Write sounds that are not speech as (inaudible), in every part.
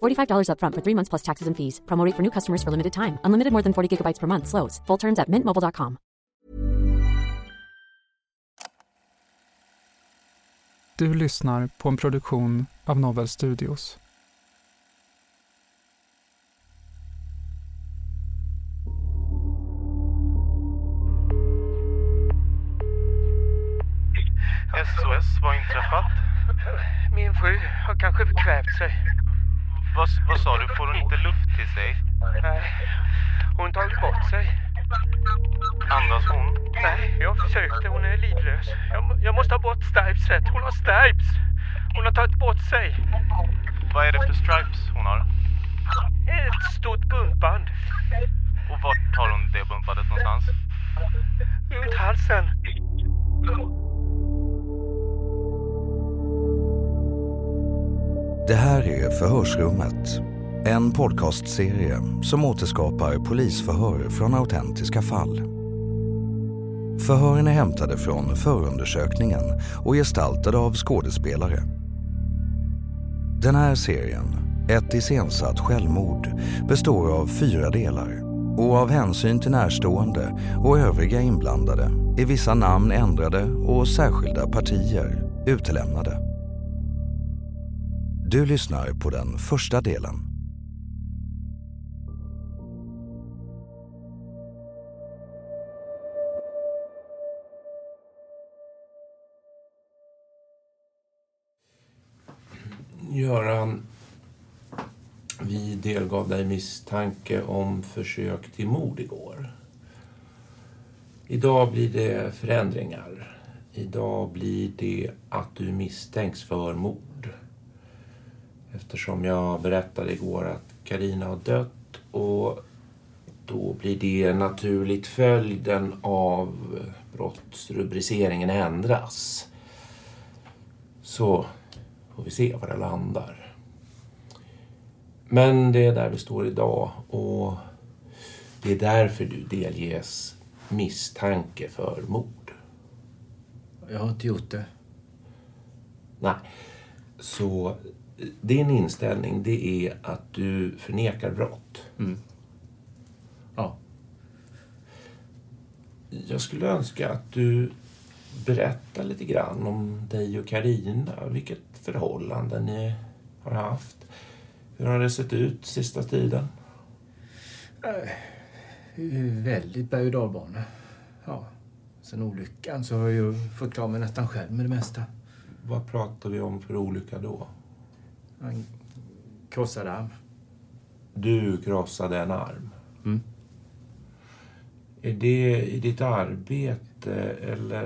$45 upfront for three months plus taxes and fees. Promo rate for new customers for limited time. Unlimited more than 40 gigabytes per month. Slows. Full terms at mintmobile.com. Du lyssnar på en produktion av Novel Studios. SOS, vad har inträffat? Min fru har kanske förkvävt sig. Vad, vad sa du? Får hon inte luft till sig? Nej, hon tagit bort sig. Andas hon? Nej, jag försökte. Hon är livlös. Jag, jag måste ha bort Stipes. Hon har Stipes. Hon har tagit bort sig. Vad är det för stripes hon har? Ett stort buntband Och vart har hon det bumpandet någonstans? runt halsen. Det här är Förhörsrummet. En podcastserie som återskapar polisförhör från autentiska fall. Förhören är hämtade från förundersökningen och gestaltade av skådespelare. Den här serien, Ett iscensatt självmord, består av fyra delar och av hänsyn till närstående och övriga inblandade är vissa namn ändrade och särskilda partier utelämnade. Du lyssnar på den första delen. Göran, vi delgav dig misstanke om försök till mord igår. Idag blir det förändringar. Idag blir det att du misstänks för mord. Eftersom jag berättade igår att Karina har dött och då blir det naturligt följden av brottsrubriceringen ändras. Så får vi se var det landar. Men det är där vi står idag och det är därför du delges misstanke för mord. Jag har inte gjort det. Nej. Så din inställning det är att du förnekar brott. Mm. Ja. Jag skulle önska att du berättar lite grann om dig och Karina. Vilket förhållande ni har haft. Hur har det sett ut sista tiden? Väldigt berg och dalbana. Ja. Sen olyckan så har jag ju fått klara mig nästan själv med det mesta. Vad pratar vi om för olycka då? En krossad arm. Du krossade en arm. Mm. Är det i ditt arbete eller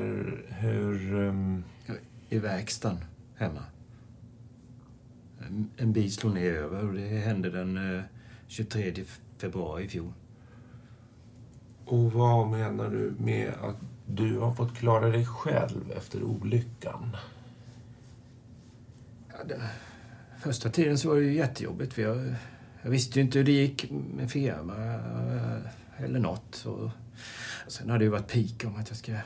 hur... Um... I verkstaden hemma. En, en bil slog ner över och det hände den eh, 23 februari i fjol. Och vad menar du med att du har fått klara dig själv efter olyckan? Ja, det, första tiden så var det ju jättejobbigt för jag, jag visste ju inte hur det gick med firma eh, eller nåt. Och Sen har det ju varit pik om att jag ska,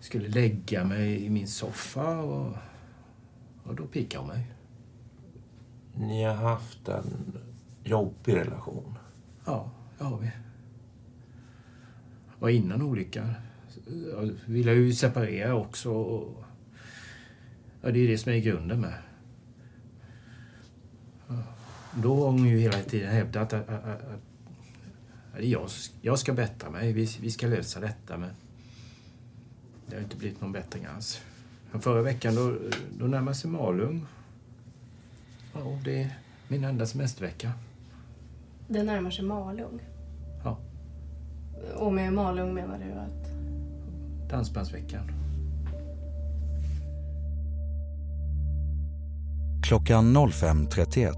skulle lägga mig i min soffa och, och då pikar hon mig. Ni har haft en jobbig relation. Ja, det har vi. Och innan olyckan jag ville jag ju separera också. Och, ja, det är det som är grunden med. Då har hon ju hela tiden hävdat att, att, att, att jag, jag ska bättra mig. Vi, vi ska lösa detta. Men det har inte blivit någon bättring alls. Förra veckan då, då närmade sig Malung. Ja, det är min enda semestervecka. Det närmar sig Malung? Ja. Och med Malung menar du att? Dansbandsveckan. Klockan 05.31,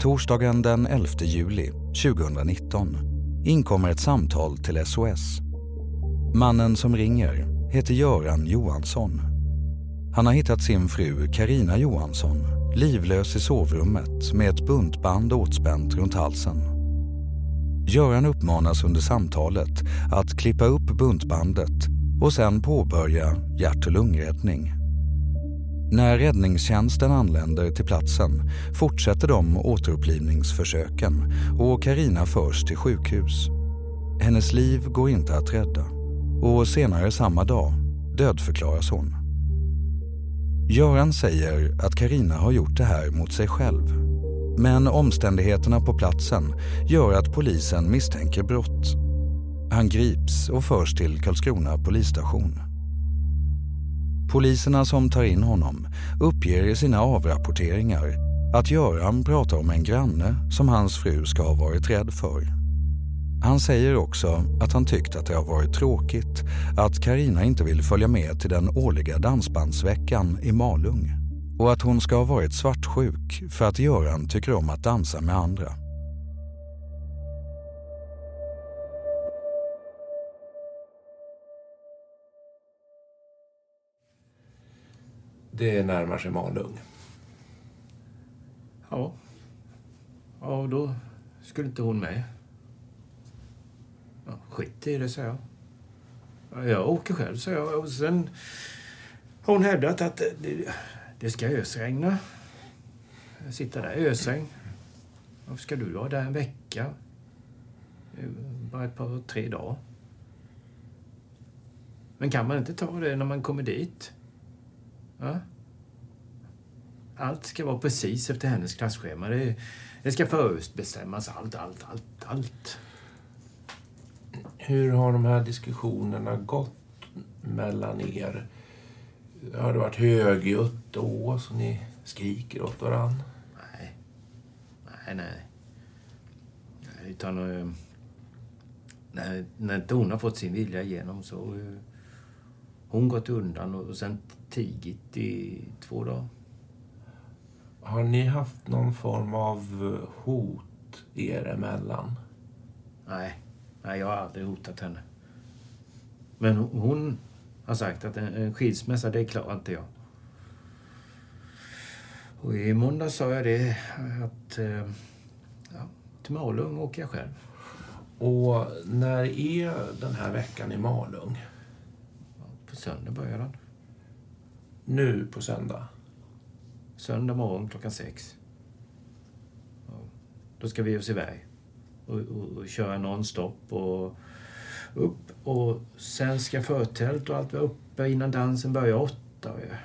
torsdagen den 11 juli 2019, inkommer ett samtal till SOS. Mannen som ringer heter Göran Johansson. Han har hittat sin fru Karina Johansson livlös i sovrummet med ett buntband åtspänt runt halsen. Göran uppmanas under samtalet att klippa upp buntbandet och sen påbörja hjärt och lungräddning. När räddningstjänsten anländer till platsen fortsätter de återupplivningsförsöken och Karina förs till sjukhus. Hennes liv går inte att rädda och senare samma dag dödförklaras hon. Göran säger att Karina har gjort det här mot sig själv. Men omständigheterna på platsen gör att polisen misstänker brott. Han grips och förs till Karlskrona polisstation. Poliserna som tar in honom uppger i sina avrapporteringar att Göran pratar om en granne som hans fru ska ha varit rädd för. Han säger också att han tyckt att det har varit tråkigt att Karina inte vill följa med till den årliga dansbandsveckan i Malung och att hon ska ha varit svartsjuk för att Göran tycker om att dansa med andra. Det närmar sig Malung. Ja. Ja, och då skulle inte hon med. Ja, skit i det, sa jag. Ja, jag åker själv, sa jag. Och sen har hon hävdat att det, det ska ösregna. Sitta där i ösregn. Varför ska du vara där en vecka? Bara ett par, tre dagar. Men kan man inte ta det när man kommer dit? Ja? Allt ska vara precis efter hennes klasschema. Det, det ska förutbestämmas allt, allt, allt, allt. Hur har de här diskussionerna gått mellan er? Har det varit högljutt då, så ni skriker åt varann? Nej. Nej, nej. nej utan... Uh, när, när har fått sin vilja igenom så... Uh, hon gått undan och sen tigit i två dagar. Har ni haft någon form av hot er emellan? Nej. Nej, jag har aldrig hotat henne. Men hon har sagt att en skilsmässa, det klarar inte jag. Och i måndag sa jag det att ja, till Malung åker jag själv. Och när är den här veckan i Malung? På söndag börjar den. Nu på söndag? Söndag morgon klockan sex. Då ska vi oss iväg och, och, och köra nonstop och upp. Och sen ska förtält och allt vara uppe innan dansen börjar åtta. Jag,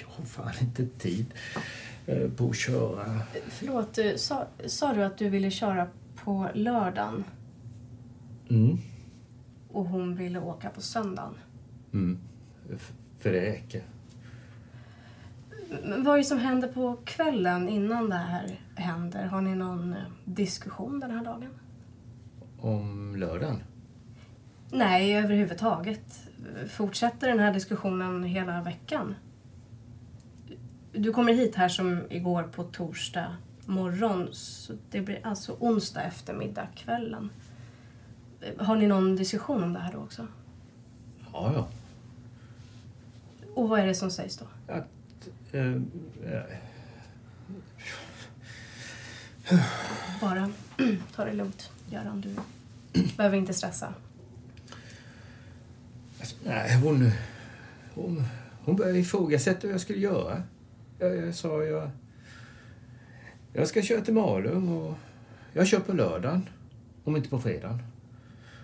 jag har fan inte tid eh, på att köra. Förlåt, sa, sa du att du ville köra på lördagen? Mm. Och hon ville åka på söndagen? Mm. För det räcker. Men vad är det som händer på kvällen innan det här händer? Har ni någon diskussion den här dagen? Om lördagen? Nej, överhuvudtaget. Fortsätter den här diskussionen hela veckan? Du kommer hit här som igår på torsdag morgon. Så det blir alltså onsdag eftermiddag, kvällen. Har ni någon diskussion om det här då också? Ja, ja. Och vad är det som sägs då? Att... Bara ta det lugnt, Göran. Du behöver inte stressa. Alltså, nej, hon, hon, hon började ifrågasätta vad jag skulle göra. Jag, jag sa jag, jag ska köra till Malung och jag kör på lördagen, om inte på fredagen.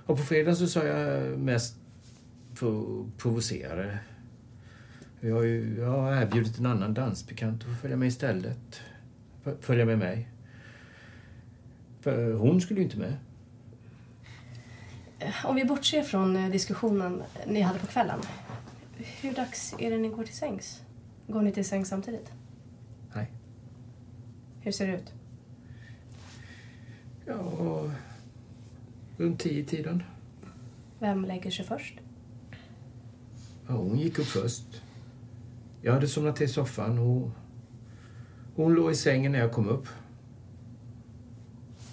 Och på fredagen så sa jag mest för att provocera. Jag har, ju, jag har erbjudit en annan dansbekant att följa med istället. Följa med mig. För hon skulle ju inte med. Om vi bortser från eh, diskussionen ni hade på kvällen. Hur dags är det ni går till sängs? Går ni till sängs samtidigt? Nej. Hur ser det ut? Ja, runt tio tiden. Vem lägger sig först? Ja, hon gick upp först. Jag hade somnat till i soffan och hon låg i sängen när jag kom upp.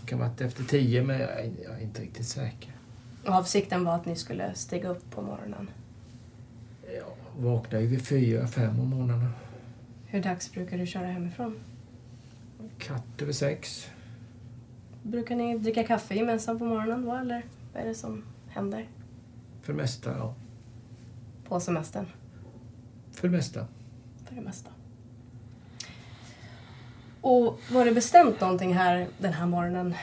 Det kan ha varit efter tio, men jag är, inte riktigt säker. Avsikten var att ni skulle stiga upp på morgonen. Jag vaknade ju vid fyra, fem om morgnarna. Hur dags brukar du köra hemifrån? Katt över sex. Brukar ni dricka kaffe gemensamt på morgonen då, eller vad är det som händer? För det mesta, ja. På semestern? För det mesta. För det mesta. Och var det bestämt någonting här den här morgonen,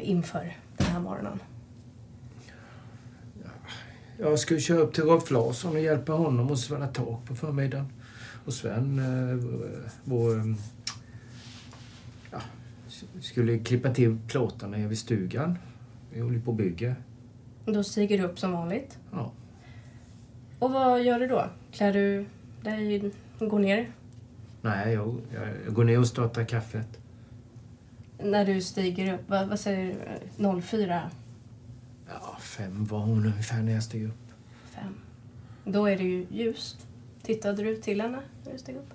inför den här morgonen? Jag skulle köra upp till Rolf Larsson och hjälpa honom att svälla tak på förmiddagen. Och Sven, eh, vår... eh, Ja, skulle klippa till plåtarna vid stugan. Vi håller på att bygga. Då stiger du upp som vanligt. Ja. Och vad gör du då? Klär du dig, går ner? Nej, jag, jag, jag går ner och startar kaffet. När du stiger upp, vad, vad säger du, 04? Ja, fem var hon ungefär när jag steg upp. Fem. Då är det ju ljust. Tittade du till henne när du steg upp?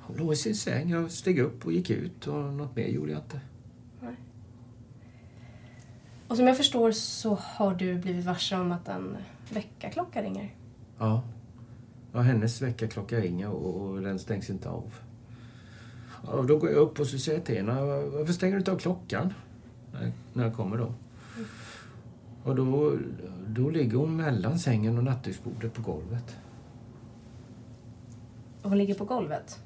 Hon låg i sin säng. Jag steg upp och gick ut och något mer gjorde jag inte. Nej. Och som jag förstår så har du blivit varse om att en väckarklocka ringer. Ja. Ja hennes väckarklocka ringer och, och den stängs inte av. Ja, då går jag upp och så säger jag till henne, varför stänger du inte av klockan? När, när jag kommer då. Och då, då ligger hon mellan sängen och nattduksbordet på golvet. Hon ligger på golvet.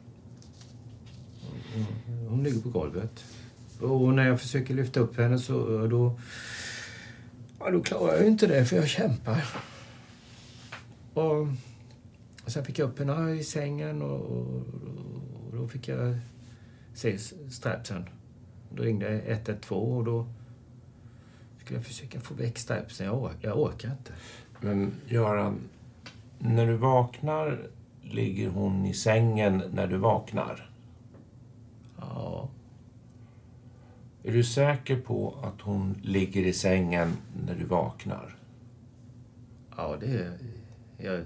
Hon, hon ligger på golvet. Och när jag försöker lyfta upp henne så då, ja, då klarar jag inte det för jag kämpar. Och, och sen fick jag upp henne i sängen och, och, och då fick jag se strapsen. Då ringde jag 112 och då skulle jag försöka få väck strapsen. Jag, or jag orkar inte. Men Göran, när du vaknar ligger hon i sängen när du vaknar? Ja. Är du säker på att hon ligger i sängen när du vaknar? Ja, det är jag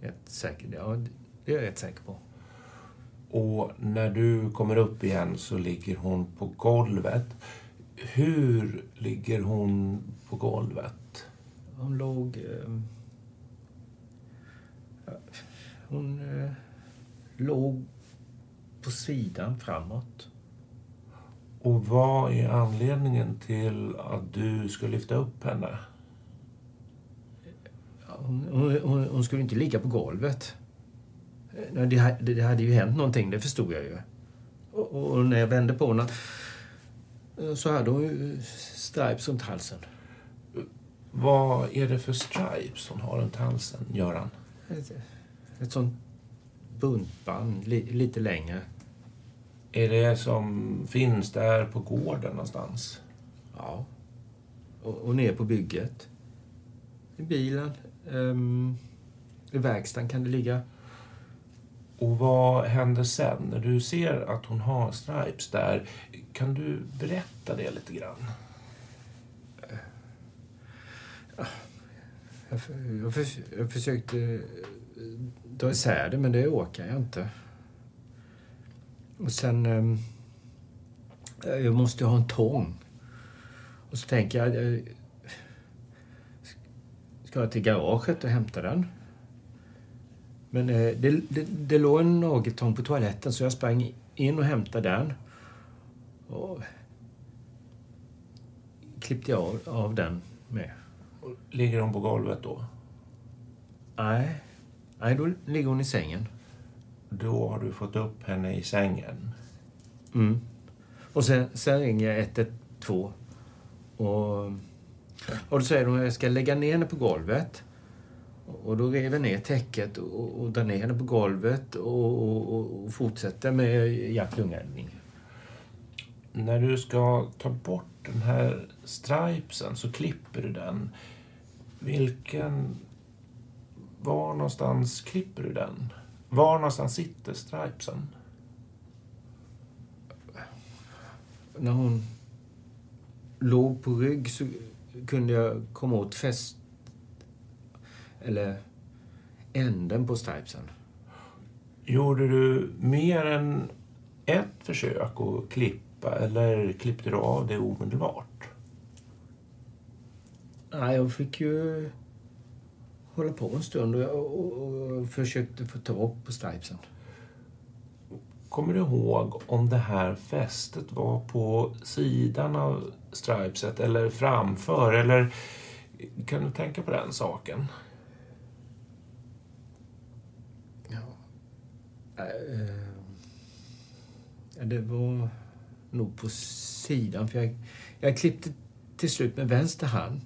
rätt säker Ja, det är jag rätt säker på. Och när du kommer upp igen så ligger hon på golvet. Hur ligger hon på golvet? Hon låg... Eh, hon eh, låg på sidan framåt. Och vad är anledningen till att du ska lyfta upp henne? Hon, hon, hon skulle inte ligga på golvet. Det, det, det hade ju hänt någonting, det förstod jag ju. Och, och när jag vände på henne så hade hon ju stripes runt halsen. Vad är det för stripes hon har runt halsen, Göran? Ett, ett sånt buntband, li, lite längre. Är det som finns där på gården någonstans? Ja. Och, och ner på bygget. I bilen. Um, I verkstaden kan det ligga. Och vad händer sen när du ser att hon har stripes där? Kan du berätta det lite grann? Jag, jag, för, jag försökte dra isär det, men det orkar jag inte. Och sen... Um, jag måste ha en tång. Och så tänker jag... jag jag till garaget och hämta den? Men eh, det, det, det låg en nageltång på toaletten så jag sprang in och hämtade den. Och klippte av, av den med. Ligger hon på golvet då? Nej. Nej, då ligger hon i sängen. Då har du fått upp henne i sängen. Mm. Och sen, sen ringer jag 112. Och, och då säger de att jag ska lägga ner henne på golvet. Och då rev jag ner täcket och, och drar ner henne på golvet och, och, och fortsätter med hjärt-lungräddning. När du ska ta bort den här stripesen så klipper du den. Vilken... Var någonstans klipper du den? Var någonstans sitter stripesen? När hon låg på rygg så kunde jag komma åt fäst... Eller änden på stripesen. Gjorde du mer än ett försök att klippa eller klippte du av det omedelbart? Nej, jag fick ju hålla på en stund och, och, och försökte få tag på stripesen. Kommer du ihåg om det här fästet var på sidan av stripeset eller framför? Eller kan du tänka på den saken? Ja, eh, det var nog på sidan. För jag, jag klippte till slut med vänster hand.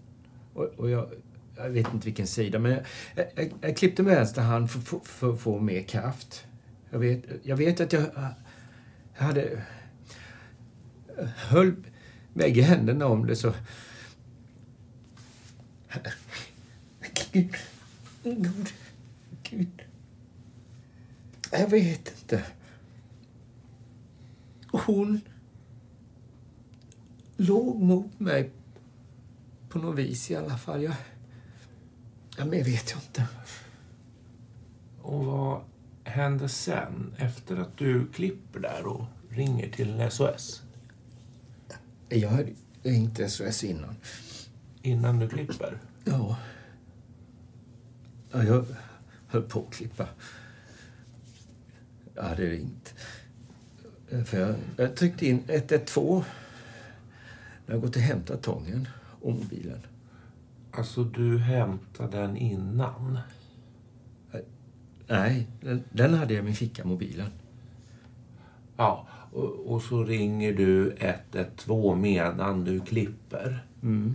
Och, och jag, jag vet inte vilken sida, men jag, jag, jag klippte med vänster hand för, för, för att få mer kraft. Jag vet, jag vet att jag, jag hade... höll bägge händerna om det så... Gud. Gud. Gud. Jag vet inte. Hon låg mot mig på något vis i alla fall. Jag, ja, mer vet jag inte. Och vad händer sen efter att du klipper där och ringer till SOS? Jag hade ringt SOS innan. Innan du klipper? Ja. ja jag höll på att klippa. Jag hade ringt. För jag, jag tryckte in 112 när jag gått och hämtat tången och mobilen. Alltså, du hämtade den innan? Nej, den, den hade jag i min ficka, mobilen. Ja, och, och, så ringer du 112 medan du klipper? Mm.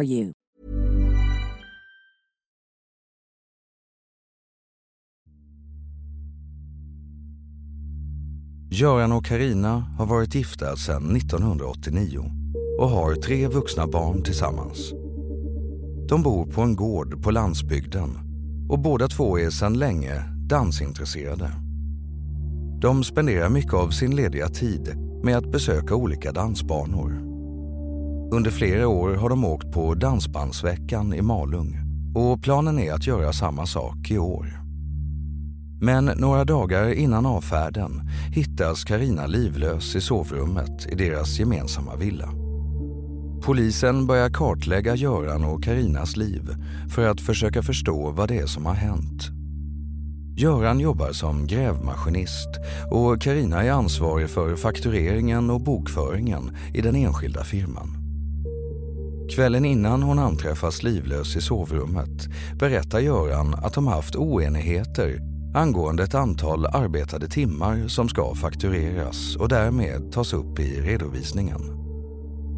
for you. Göran och Karina har varit gifta sedan 1989 och har tre vuxna barn tillsammans. De bor på en gård på landsbygden och båda två är sedan länge dansintresserade. De spenderar mycket av sin lediga tid med att besöka olika dansbanor. Under flera år har de åkt på Dansbandsveckan i Malung och planen är att göra samma sak i år. Men några dagar innan avfärden hittas Karina livlös i sovrummet i deras gemensamma villa. Polisen börjar kartlägga Göran och Karinas liv för att försöka förstå vad det är som har hänt. Göran jobbar som grävmaskinist och Karina är ansvarig för faktureringen och bokföringen i den enskilda firman. Kvällen innan hon anträffas livlös i sovrummet berättar Göran att de haft oenigheter angående ett antal arbetade timmar som ska faktureras och därmed tas upp i redovisningen.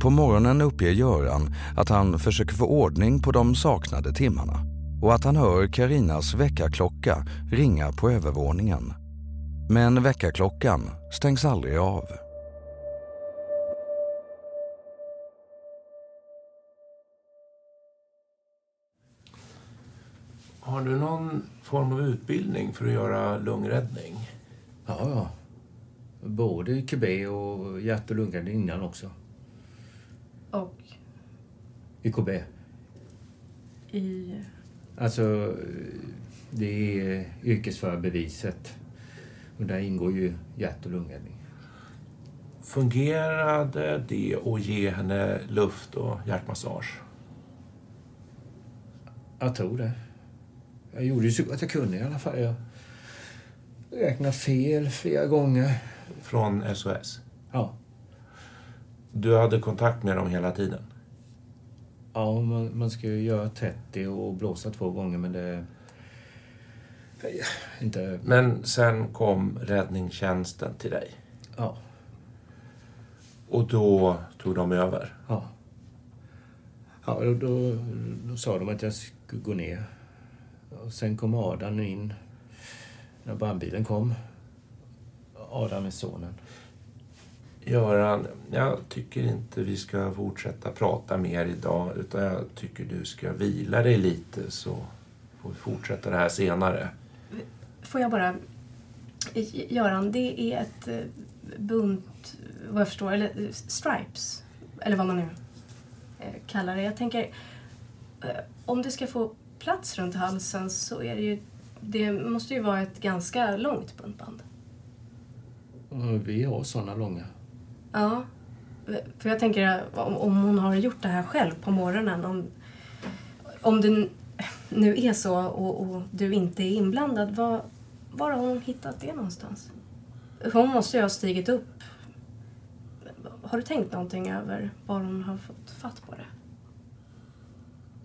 På morgonen uppger Göran att han försöker få ordning på de saknade timmarna och att han hör Karinas väckarklocka ringa på övervåningen. Men väckarklockan stängs aldrig av. Har du någon form av utbildning för att göra lungräddning? Ja, ja. Både i QB och hjärt och lungräddning innan också. Och I KB. i... Alltså, det är yrkesförarbeviset. Och där ingår ju hjärt och lungräddning. Fungerade det att ge henne luft och hjärtmassage? Jag tror det. Jag gjorde ju så gott jag kunde i alla fall. Jag räknade fel flera gånger. Från SOS? Ja. Du hade kontakt med dem hela tiden? Ja, man, man ska ju göra 30 och blåsa två gånger, men det... Inte... Men sen kom räddningstjänsten till dig? Ja. Och då tog de över? Ja. Ja, då, då, då sa de att jag skulle gå ner. Och sen kom Adam in när brandbilen kom. Adam är sonen. Göran, jag tycker inte vi ska fortsätta prata mer idag utan jag tycker du ska vila dig lite så får vi fortsätta det här senare. Får jag bara... Göran, det är ett eh, bunt, vad jag förstår, eller eh, stripes. Eller vad man nu eh, kallar det. Jag tänker, om det ska få plats runt halsen så är det ju... Det måste ju vara ett ganska långt buntband. Och Vi har såna långa. Ja. För jag tänker om, om hon har gjort det här själv på morgonen. Om, om det nu är så och, och du inte är inblandad. Var, var har hon hittat det någonstans? Hon måste ju ha stigit upp. Har du tänkt någonting över var hon har fått fatt på det?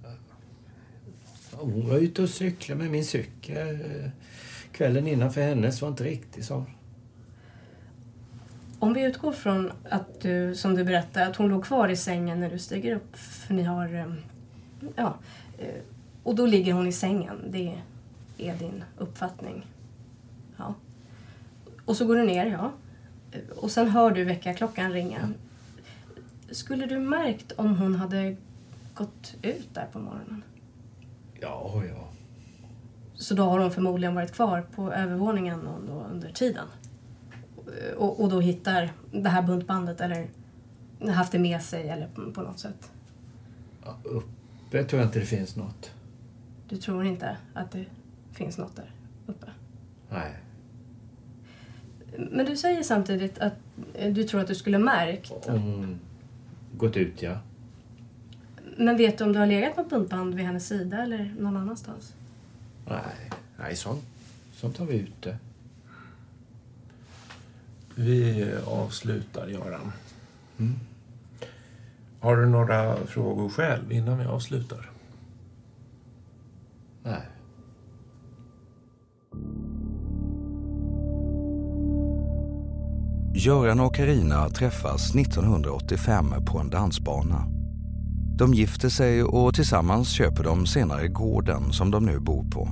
Ja, hon var ute och cyklade med min cykel. Kvällen innan för hennes var inte riktigt så. Om vi utgår från att du, som du berättade, att hon låg kvar i sängen när du stiger upp. För ni har... Eh, ja. Eh, och då ligger hon i sängen. Det är din uppfattning. Ja. Och så går du ner, ja. Eh, och sen hör du väckarklockan ringa. Skulle du märkt om hon hade gått ut där på morgonen? Ja, ja. Så då har hon förmodligen varit kvar på övervåningen under tiden. Och, och då hittar det här buntbandet eller haft det med sig eller på något sätt. Ja, Uppe tror jag inte det finns något. Du tror inte att det finns något där uppe? Nej. Men du säger samtidigt att du tror att du skulle märkt. Om gått ut, ja. Men vet du om du har legat med buntband vid hennes sida eller någon annanstans? Nej, nej sånt, sånt har vi ute. Vi avslutar, Göran. Har du några frågor själv innan vi avslutar? Nej. Göran och Karina träffas 1985 på en dansbana. De gifter sig och tillsammans köper de senare gården som de nu bor på.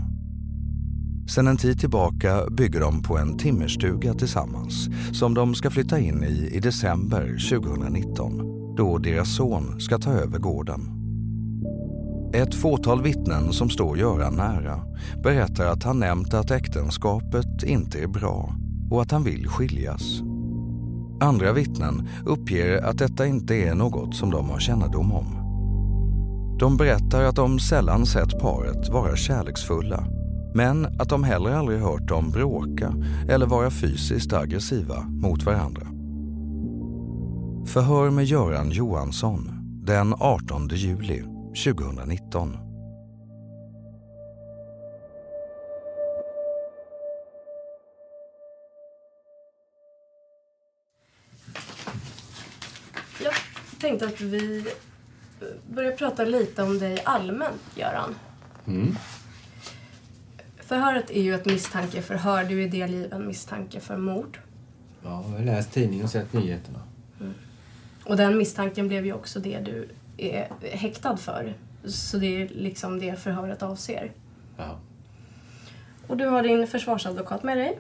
Sedan en tid tillbaka bygger de på en timmerstuga tillsammans som de ska flytta in i i december 2019 då deras son ska ta över gården. Ett fåtal vittnen som står Göran nära berättar att han nämnt att äktenskapet inte är bra och att han vill skiljas. Andra vittnen uppger att detta inte är något som de har kännedom om. De berättar att de sällan sett paret vara kärleksfulla men att de heller aldrig hört dem bråka eller vara fysiskt aggressiva mot varandra. Förhör med Göran Johansson den 18 juli 2019. Jag tänkte att vi börjar prata lite om dig allmänt, Göran. Mm. Förhöret är ju ett misstankeförhör. Du är delgiven misstanke för mord. Ja, jag har läst tidningen och sett nyheterna. Och den misstanken blev ju också det du är häktad för. Så det är liksom det förhöret avser. Ja. Och du har din försvarsadvokat med dig.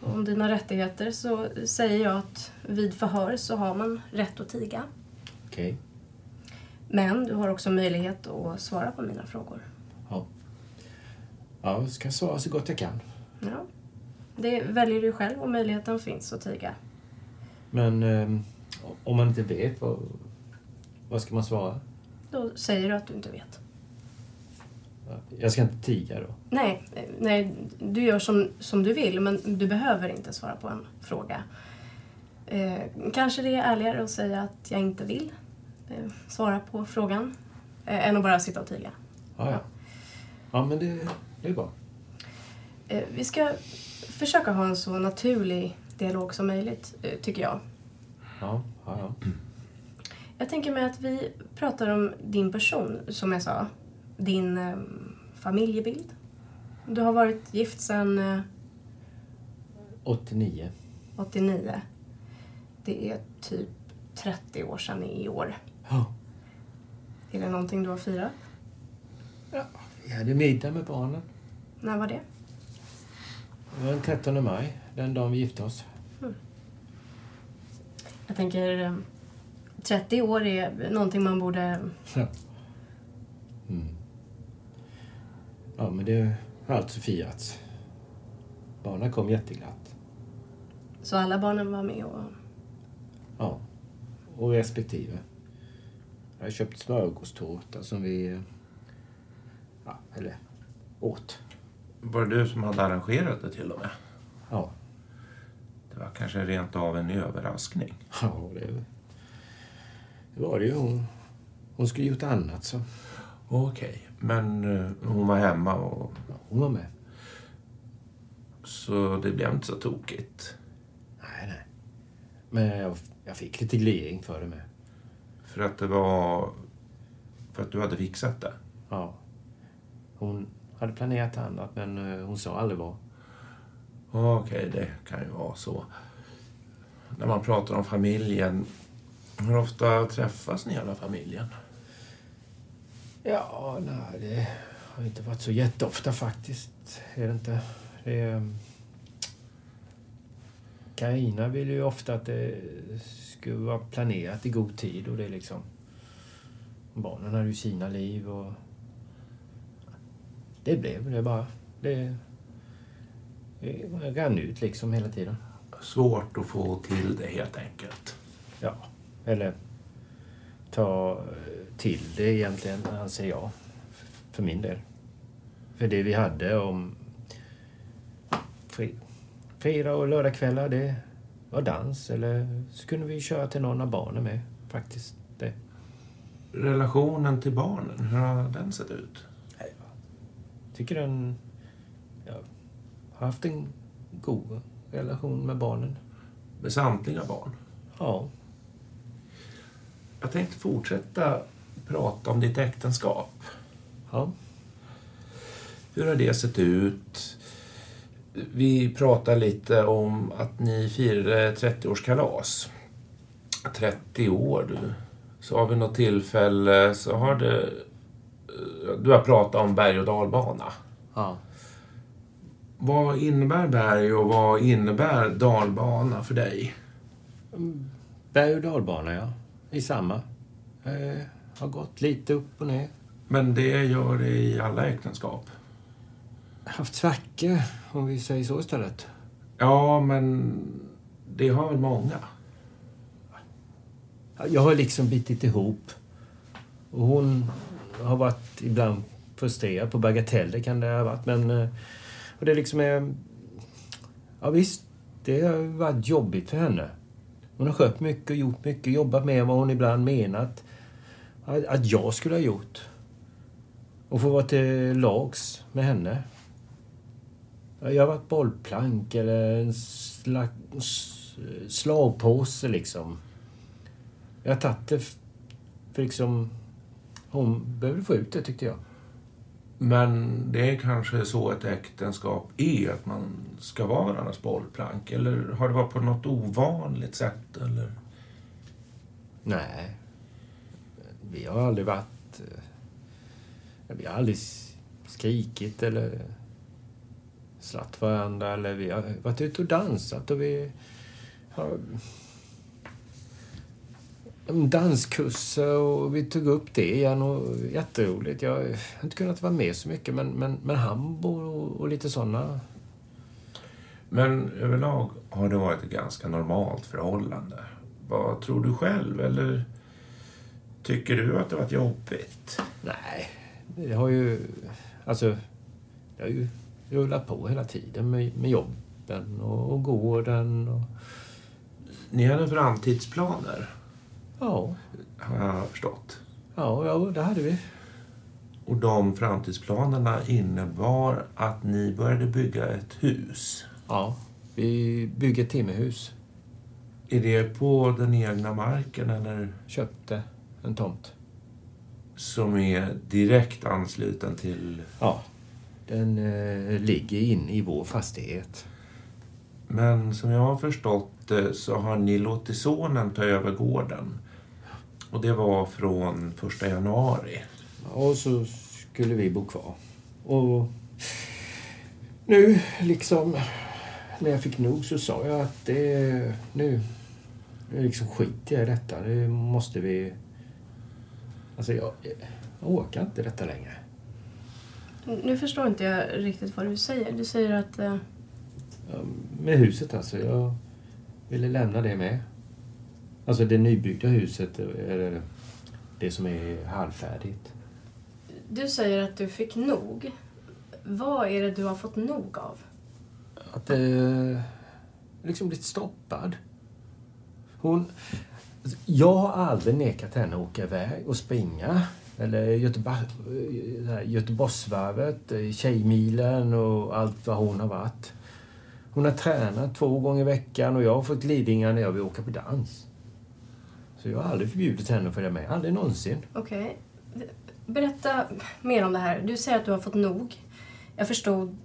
Om dina rättigheter så säger jag att vid förhör så har man rätt att tiga. Okej. Men du har också möjlighet att svara på mina frågor. Ja. Ja, jag ska svara så gott jag kan. Ja. Det väljer du själv och möjligheten finns att tiga. Men ehm, om man inte vet, vad, vad ska man svara? Då säger du att du inte vet. Jag ska inte tiga då? Nej, eh, nej du gör som, som du vill men du behöver inte svara på en fråga. Eh, kanske det är ärligare att säga att jag inte vill eh, svara på frågan eh, än att bara sitta och tiga. Ja, ja. Ja, men det, det är bra. Eh, vi ska försöka ha en så naturlig dialog som möjligt, eh, tycker jag. Ja, ja, ja. Jag tänker mig att vi pratar om din person, som jag sa. Din eh, familjebild. Du har varit gift sedan eh, 89. 89. Det är typ 30 år sedan i år. Ja. (gasps) Är det någonting du har firat? Vi hade middag med barnen. När var det? Det var den 13 maj, den dagen vi gifte oss. Jag tänker eh, 30 år är någonting man borde... (laughs) Ja. Mm. Ja, men det har alltså firats. Barnen kom jätteglatt. Så alla barnen var med och... Ja. Och respektive. Jag har köpt smörgåstårta som vi... Ja, eller åt. Var det du som hade arrangerat det till och med? Ja. Det var kanske rent av en överraskning. Ja, det, det var det ju. Hon, hon skulle gjort annat så. Okej, men eh, hon var hemma och... Ja, hon var med. Så det blev inte så tokigt. Nej, nej. Men jag, jag fick lite gliring för det med. För att det var... För att du hade fixat det. Ja. Hon hade planerat annat men eh, hon sa aldrig vad. Okej, det kan ju vara så. När man pratar om familjen, hur ofta träffas ni hela familjen? Ja, nej, det har inte varit så jätteofta faktiskt. Är det inte. Det är... Carina vill ju ofta att det skulle vara planerat i god tid och det är liksom... Barnen hade ju sina liv och... Det blev det bara. Det, det rann ut liksom hela tiden. Svårt att få till det helt enkelt. Ja, eller ta till det egentligen, anser jag. För min del. För det vi hade om fri, fredag och lördagskvällar, det var dans. Eller så kunde vi köra till någon av barnen med, faktiskt. Det. Relationen till barnen, hur har den sett ut? tycker den... Ja, har haft en god relation med barnen. Med samtliga barn? Ja. Jag tänkte fortsätta prata om ditt äktenskap. Ja. Hur har det sett ut? Vi pratade lite om att ni firade 30-årskalas. 30 år, du. Så har vi något tillfälle så har det... Du har pratat om berg och dalbana. Ja. Vad innebär berg och vad innebär dalbana för dig? Berg och dalbana, ja. I samma. Eh, har gått lite upp och ner. Men det gör det i alla äktenskap. Haft svackor, om vi säger så istället. Ja, men det har väl många? Jag har liksom bitit ihop. Och hon har varit ibland frustrerad på bagateller kan det ha varit. Men... eh, Och det liksom är... Ja visst, det har varit jobbigt för henne. Hon har skött mycket och gjort mycket, jobbat med vad hon ibland menat att att jag skulle ha gjort. Och få vara till lags med henne. Jag har varit bollplank eller en sla, s- slagpåse liksom. Jag har tagit det för liksom... Hon behövde få ut det tyckte jag. Men det är kanske så ett äktenskap är, att man ska vara varandras bollplank. Eller har det varit på något ovanligt sätt? Eller? Nej. Vi har aldrig varit... eh, Vi har aldrig skrikit eller slatt varandra eller vi har varit ute och dansat och vi har danskurser och vi tog upp det igen och jätteroligt. Jag har inte kunnat vara med så mycket men, men, men Hambo och, och lite sådana. Men överlag har det varit ett ganska normalt förhållande. Vad tror du själv? Eller tycker du att det varit jobbigt? Nej, det har ju... Alltså, det har ju rullat på hela tiden med, med jobben och, och gården och... Ni hade framtidsplaner, Ja, har jag förstått. ja, ja det hade vi. Och de framtidsplanerna innebar att ni började bygga ett hus. Ja, vi bygger ett timmerhus. Är det på den egna marken eller Köpte en tomt. som är direkt ansluten till... Ja, den eh, ligger inne i vår fastighet. Men som jag har förstått det så har ni låtit sonen ta över gården. Och det var från första januari. Och så skulle vi bo kvar. Och nu, liksom, när jag fick nog så sa jag att det, nu, nu liksom skiter jag i detta. Nu måste vi... Alltså, jag, jag orkar inte detta längre. Nu förstår inte jag riktigt vad du säger. Du säger att... eh, Med huset alltså. Jag ville lämna det med. Alltså det nybyggda huset, eller det som är halvfärdigt. Du säger att du fick nog. Vad är det du har fått nog av? Att det liksom blivit stoppad. Hon... alltså, Jag har aldrig nekat henne att åka iväg och springa. Eller Göteborg, här Göteborgsvarvet, eh, Tjejmilen och allt vad hon har varit. Hon har tränat två gånger i veckan och jag har fått glidningar när jag vill åka på dans. Så jag har aldrig förbjudit henne att följa med. Aldrig någonsin. Okej. Berätta mer om det här. Du säger att du har fått nog. Jag förstod...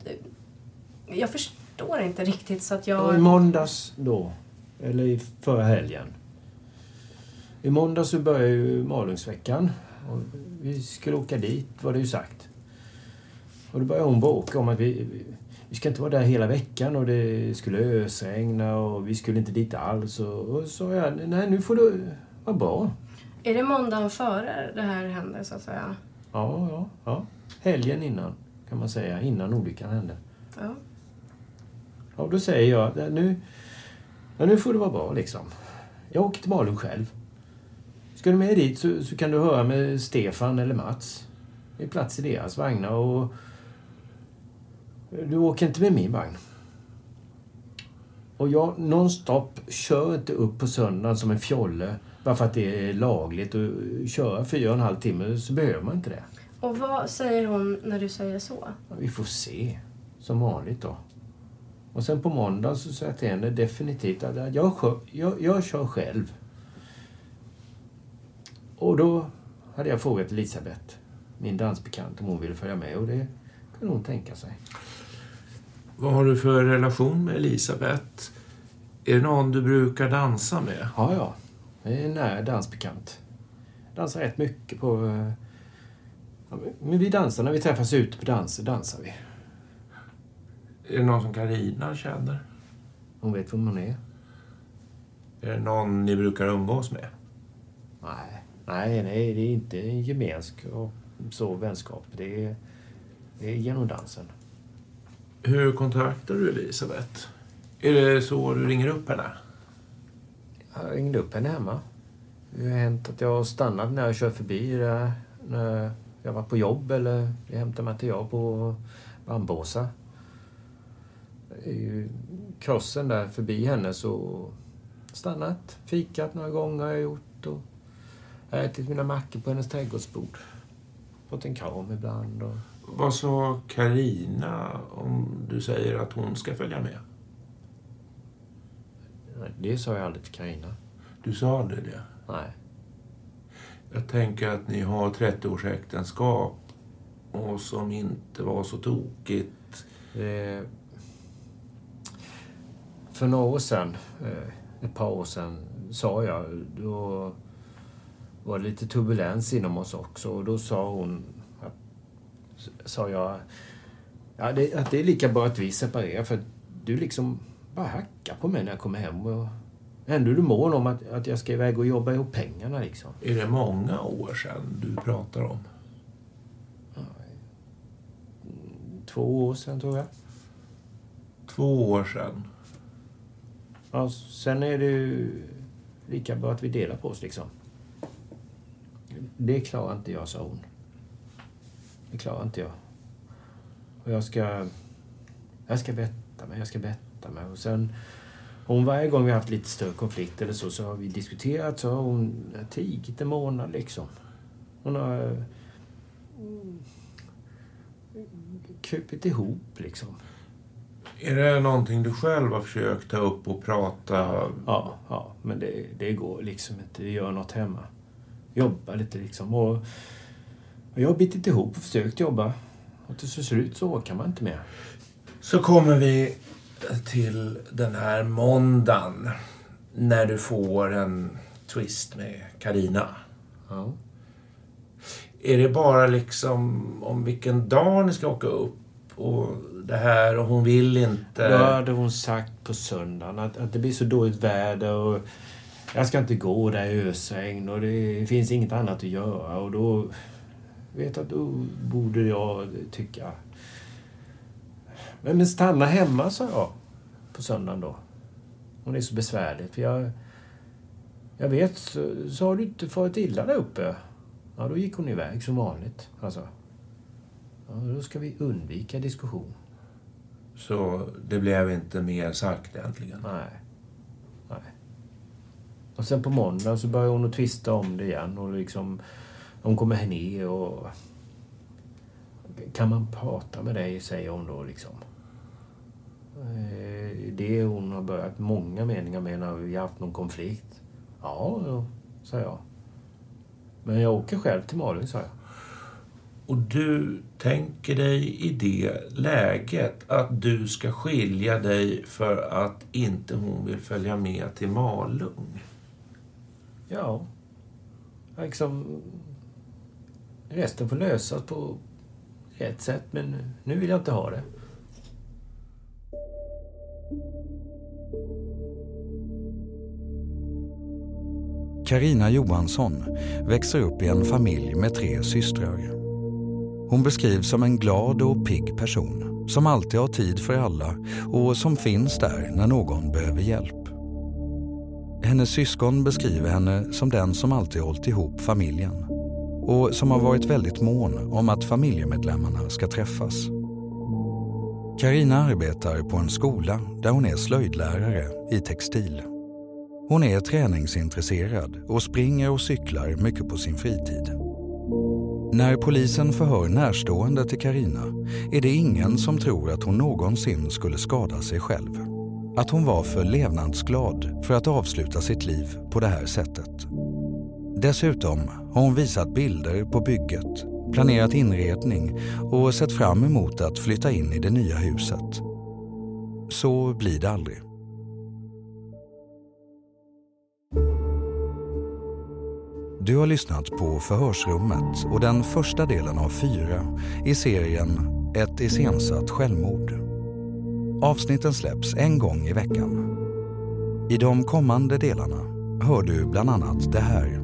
Jag förstår inte riktigt så att Och I jag... måndags då, eller i förra helgen. I måndags så började ju Malungsveckan. Och vi skulle åka dit, var det ju sagt. Och då började hon bråka om att vi, vi, ska inte vara där hela veckan och det skulle ösregna och vi skulle inte dit alls. Och, och så jag, nej nu får du vara bra. Är det måndagen före det här hände så att säga? Ja, ja, ja. Helgen innan, kan man säga, innan olyckan hände. Ja. Ja, då säger jag, "Nej, nu, ja, nu får det vara bra liksom. Jag åker till Malung själv. Ska du med dit så, så kan du höra med Stefan eller Mats. Det är plats i deras vagnar och du åker inte med min vagn. Och jag nonstop kör inte upp på söndagen som en fjolle bara för att det är lagligt. Och köra fyra och en halv timme så behöver man inte det. Och vad säger hon när du säger så? Vi får se. Som vanligt då. Och sen på måndag så sa jag till henne definitivt att jag jag, jag kör själv. Och då hade jag frågat Elisabeth, min dansbekant, om hon ville följa med och det kunde hon tänka sig. Vad har du för relation med Elisabeth? Är det någon du brukar dansa med? Ja, ja. Jag är en nära dansbekant. Dansar rätt mycket på... eh, men vi dansar när vi träffas ute på danser, dansar vi. Är det någon som Karina känner? Hon vet vem hon är. Är det någon ni brukar umgås med? Nej, nej, nej det är inte en gemensk och så vänskap. Det är, det är genom dansen. Hur kontaktar du Elisabeth? Är det så du ringer upp henne? Jag ringde upp henne hemma. Det har hänt att jag har stannat när jag kör förbi när jag var på jobb eller jag hämtar material på Bambåsa. Det är ju Krossen där förbi henne så stannat, fikat några gånger har jag gjort och ätit mina mackor på hennes trädgårdsbord. Fått en kram ibland och Vad sa Karina om du säger att hon ska följa med? det sa jag aldrig till Carina. Du sa aldrig det? Nej. Jag tänker att ni har 30 års äktenskap och som inte var så tokigt. Det... För några år sedan, eh, ett par år sedan, sa jag, då var det lite turbulens inom oss också och då sa hon, att, sa jag, ja, det, att det är lika bra att vi separerar för du liksom bara hackar på mig när jag kommer hem. Och ändå är du mån om att, att jag ska iväg och jobba ihop pengarna liksom. Är det många år sedan du pratar om? Två år sedan tror jag. Två år sedan? Ja, sen är det ju lika bra att vi delar på oss liksom. Det klarar inte jag, sa hon. Det klarar inte jag. Och jag ska... Jag ska bättra mig, jag ska bättra mig. Och sen... Hon varje gång vi har haft lite större konflikt eller så, så har vi diskuterat, så har hon tigit en månad liksom. Hon har... mm, Krupit ihop liksom. Är det någonting du själv har försökt ta upp och prata? Ja, ja men det, det går liksom inte. Det gör något hemma. Jobba lite liksom. Och, och jag har bitit ihop och försökt jobba. Och till slut så orkar man inte mer. Så kommer vi till den här måndagen när du får en twist med Karina. Ja. Är det bara liksom om vilken dag ni ska åka upp och det här och hon vill inte... Då hade hon sagt på söndagen att, att det blir så dåligt väder och jag ska inte gå där i ösregn och det finns inget annat att göra och då... Vet att då borde jag tycka... Men, men stanna hemma, sa jag på söndagen då. Om det är så besvärligt. För jag, jag vet, så, så har du inte farit illa där uppe. Ja, då gick hon iväg som vanligt. Alltså. Ja, då ska vi undvika diskussion. Så det blev inte mer sagt egentligen? Nej. Och sen på måndag så börjar hon att tvista om det igen och liksom... Hon kommer här ner och... Kan man prata med dig, säger hon då liksom. Eh, det hon har börjat många meningar med när vi har haft någon konflikt. Ja, ja, sa jag. Men jag åker själv till Malung, sa jag. Och du tänker dig i det läget att du ska skilja dig för att inte hon vill följa med till Malung? Ja. Liksom... Resten får lösas på rätt sätt, men nu vill jag inte ha det. Karina Johansson växer upp i en familj med tre systrar. Hon beskrivs som en glad och pigg person som alltid har tid för alla och som finns där när någon behöver hjälp. Hennes syskon beskriver henne som den som alltid hållit ihop familjen och som har varit väldigt mån om att familjemedlemmarna ska träffas. Karina arbetar på en skola där hon är slöjdlärare i textil. Hon är träningsintresserad och springer och cyklar mycket på sin fritid. När polisen förhör närstående till Karina är det ingen som tror att hon någonsin skulle skada sig själv. Att hon var för levnadsglad för att avsluta sitt liv på det här sättet. Dessutom har hon visat bilder på bygget, planerat inredning och sett fram emot att flytta in i det nya huset. Så blir det aldrig. Du har lyssnat på Förhörsrummet och den första delen av fyra i serien Ett iscensatt självmord. Avsnitten släpps en gång i veckan. I de kommande delarna hör du bland annat det här.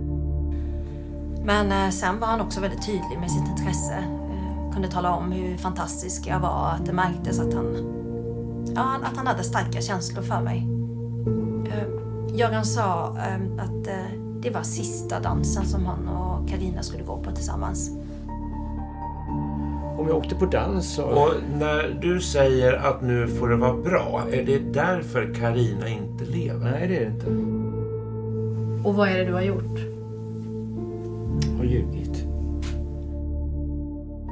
Men eh, sen var han också väldigt tydlig med sitt intresse. Eh, kunde tala om hur fantastisk jag var, att det märktes att han, ja, att han hade starka känslor för mig. Eh, Göran sa att det var sista dansen som han och Karina skulle gå på tillsammans. Om jag åkte på dans så... Och när du säger att nu får det vara bra, är det därför Karina inte lever? Nej, det är det inte. Och vad är det du har gjort? Har ljugit.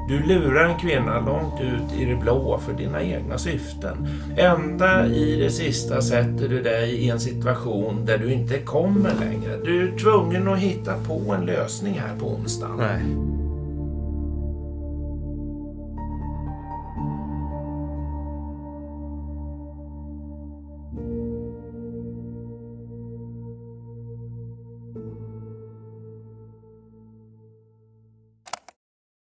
Du lurar en kvinna långt ut i det blå för dina egna syften. Ända i det sista sätter du dig i en situation där du inte kommer längre. Du är tvungen att hitta på en lösning här på onsdagen. Nej.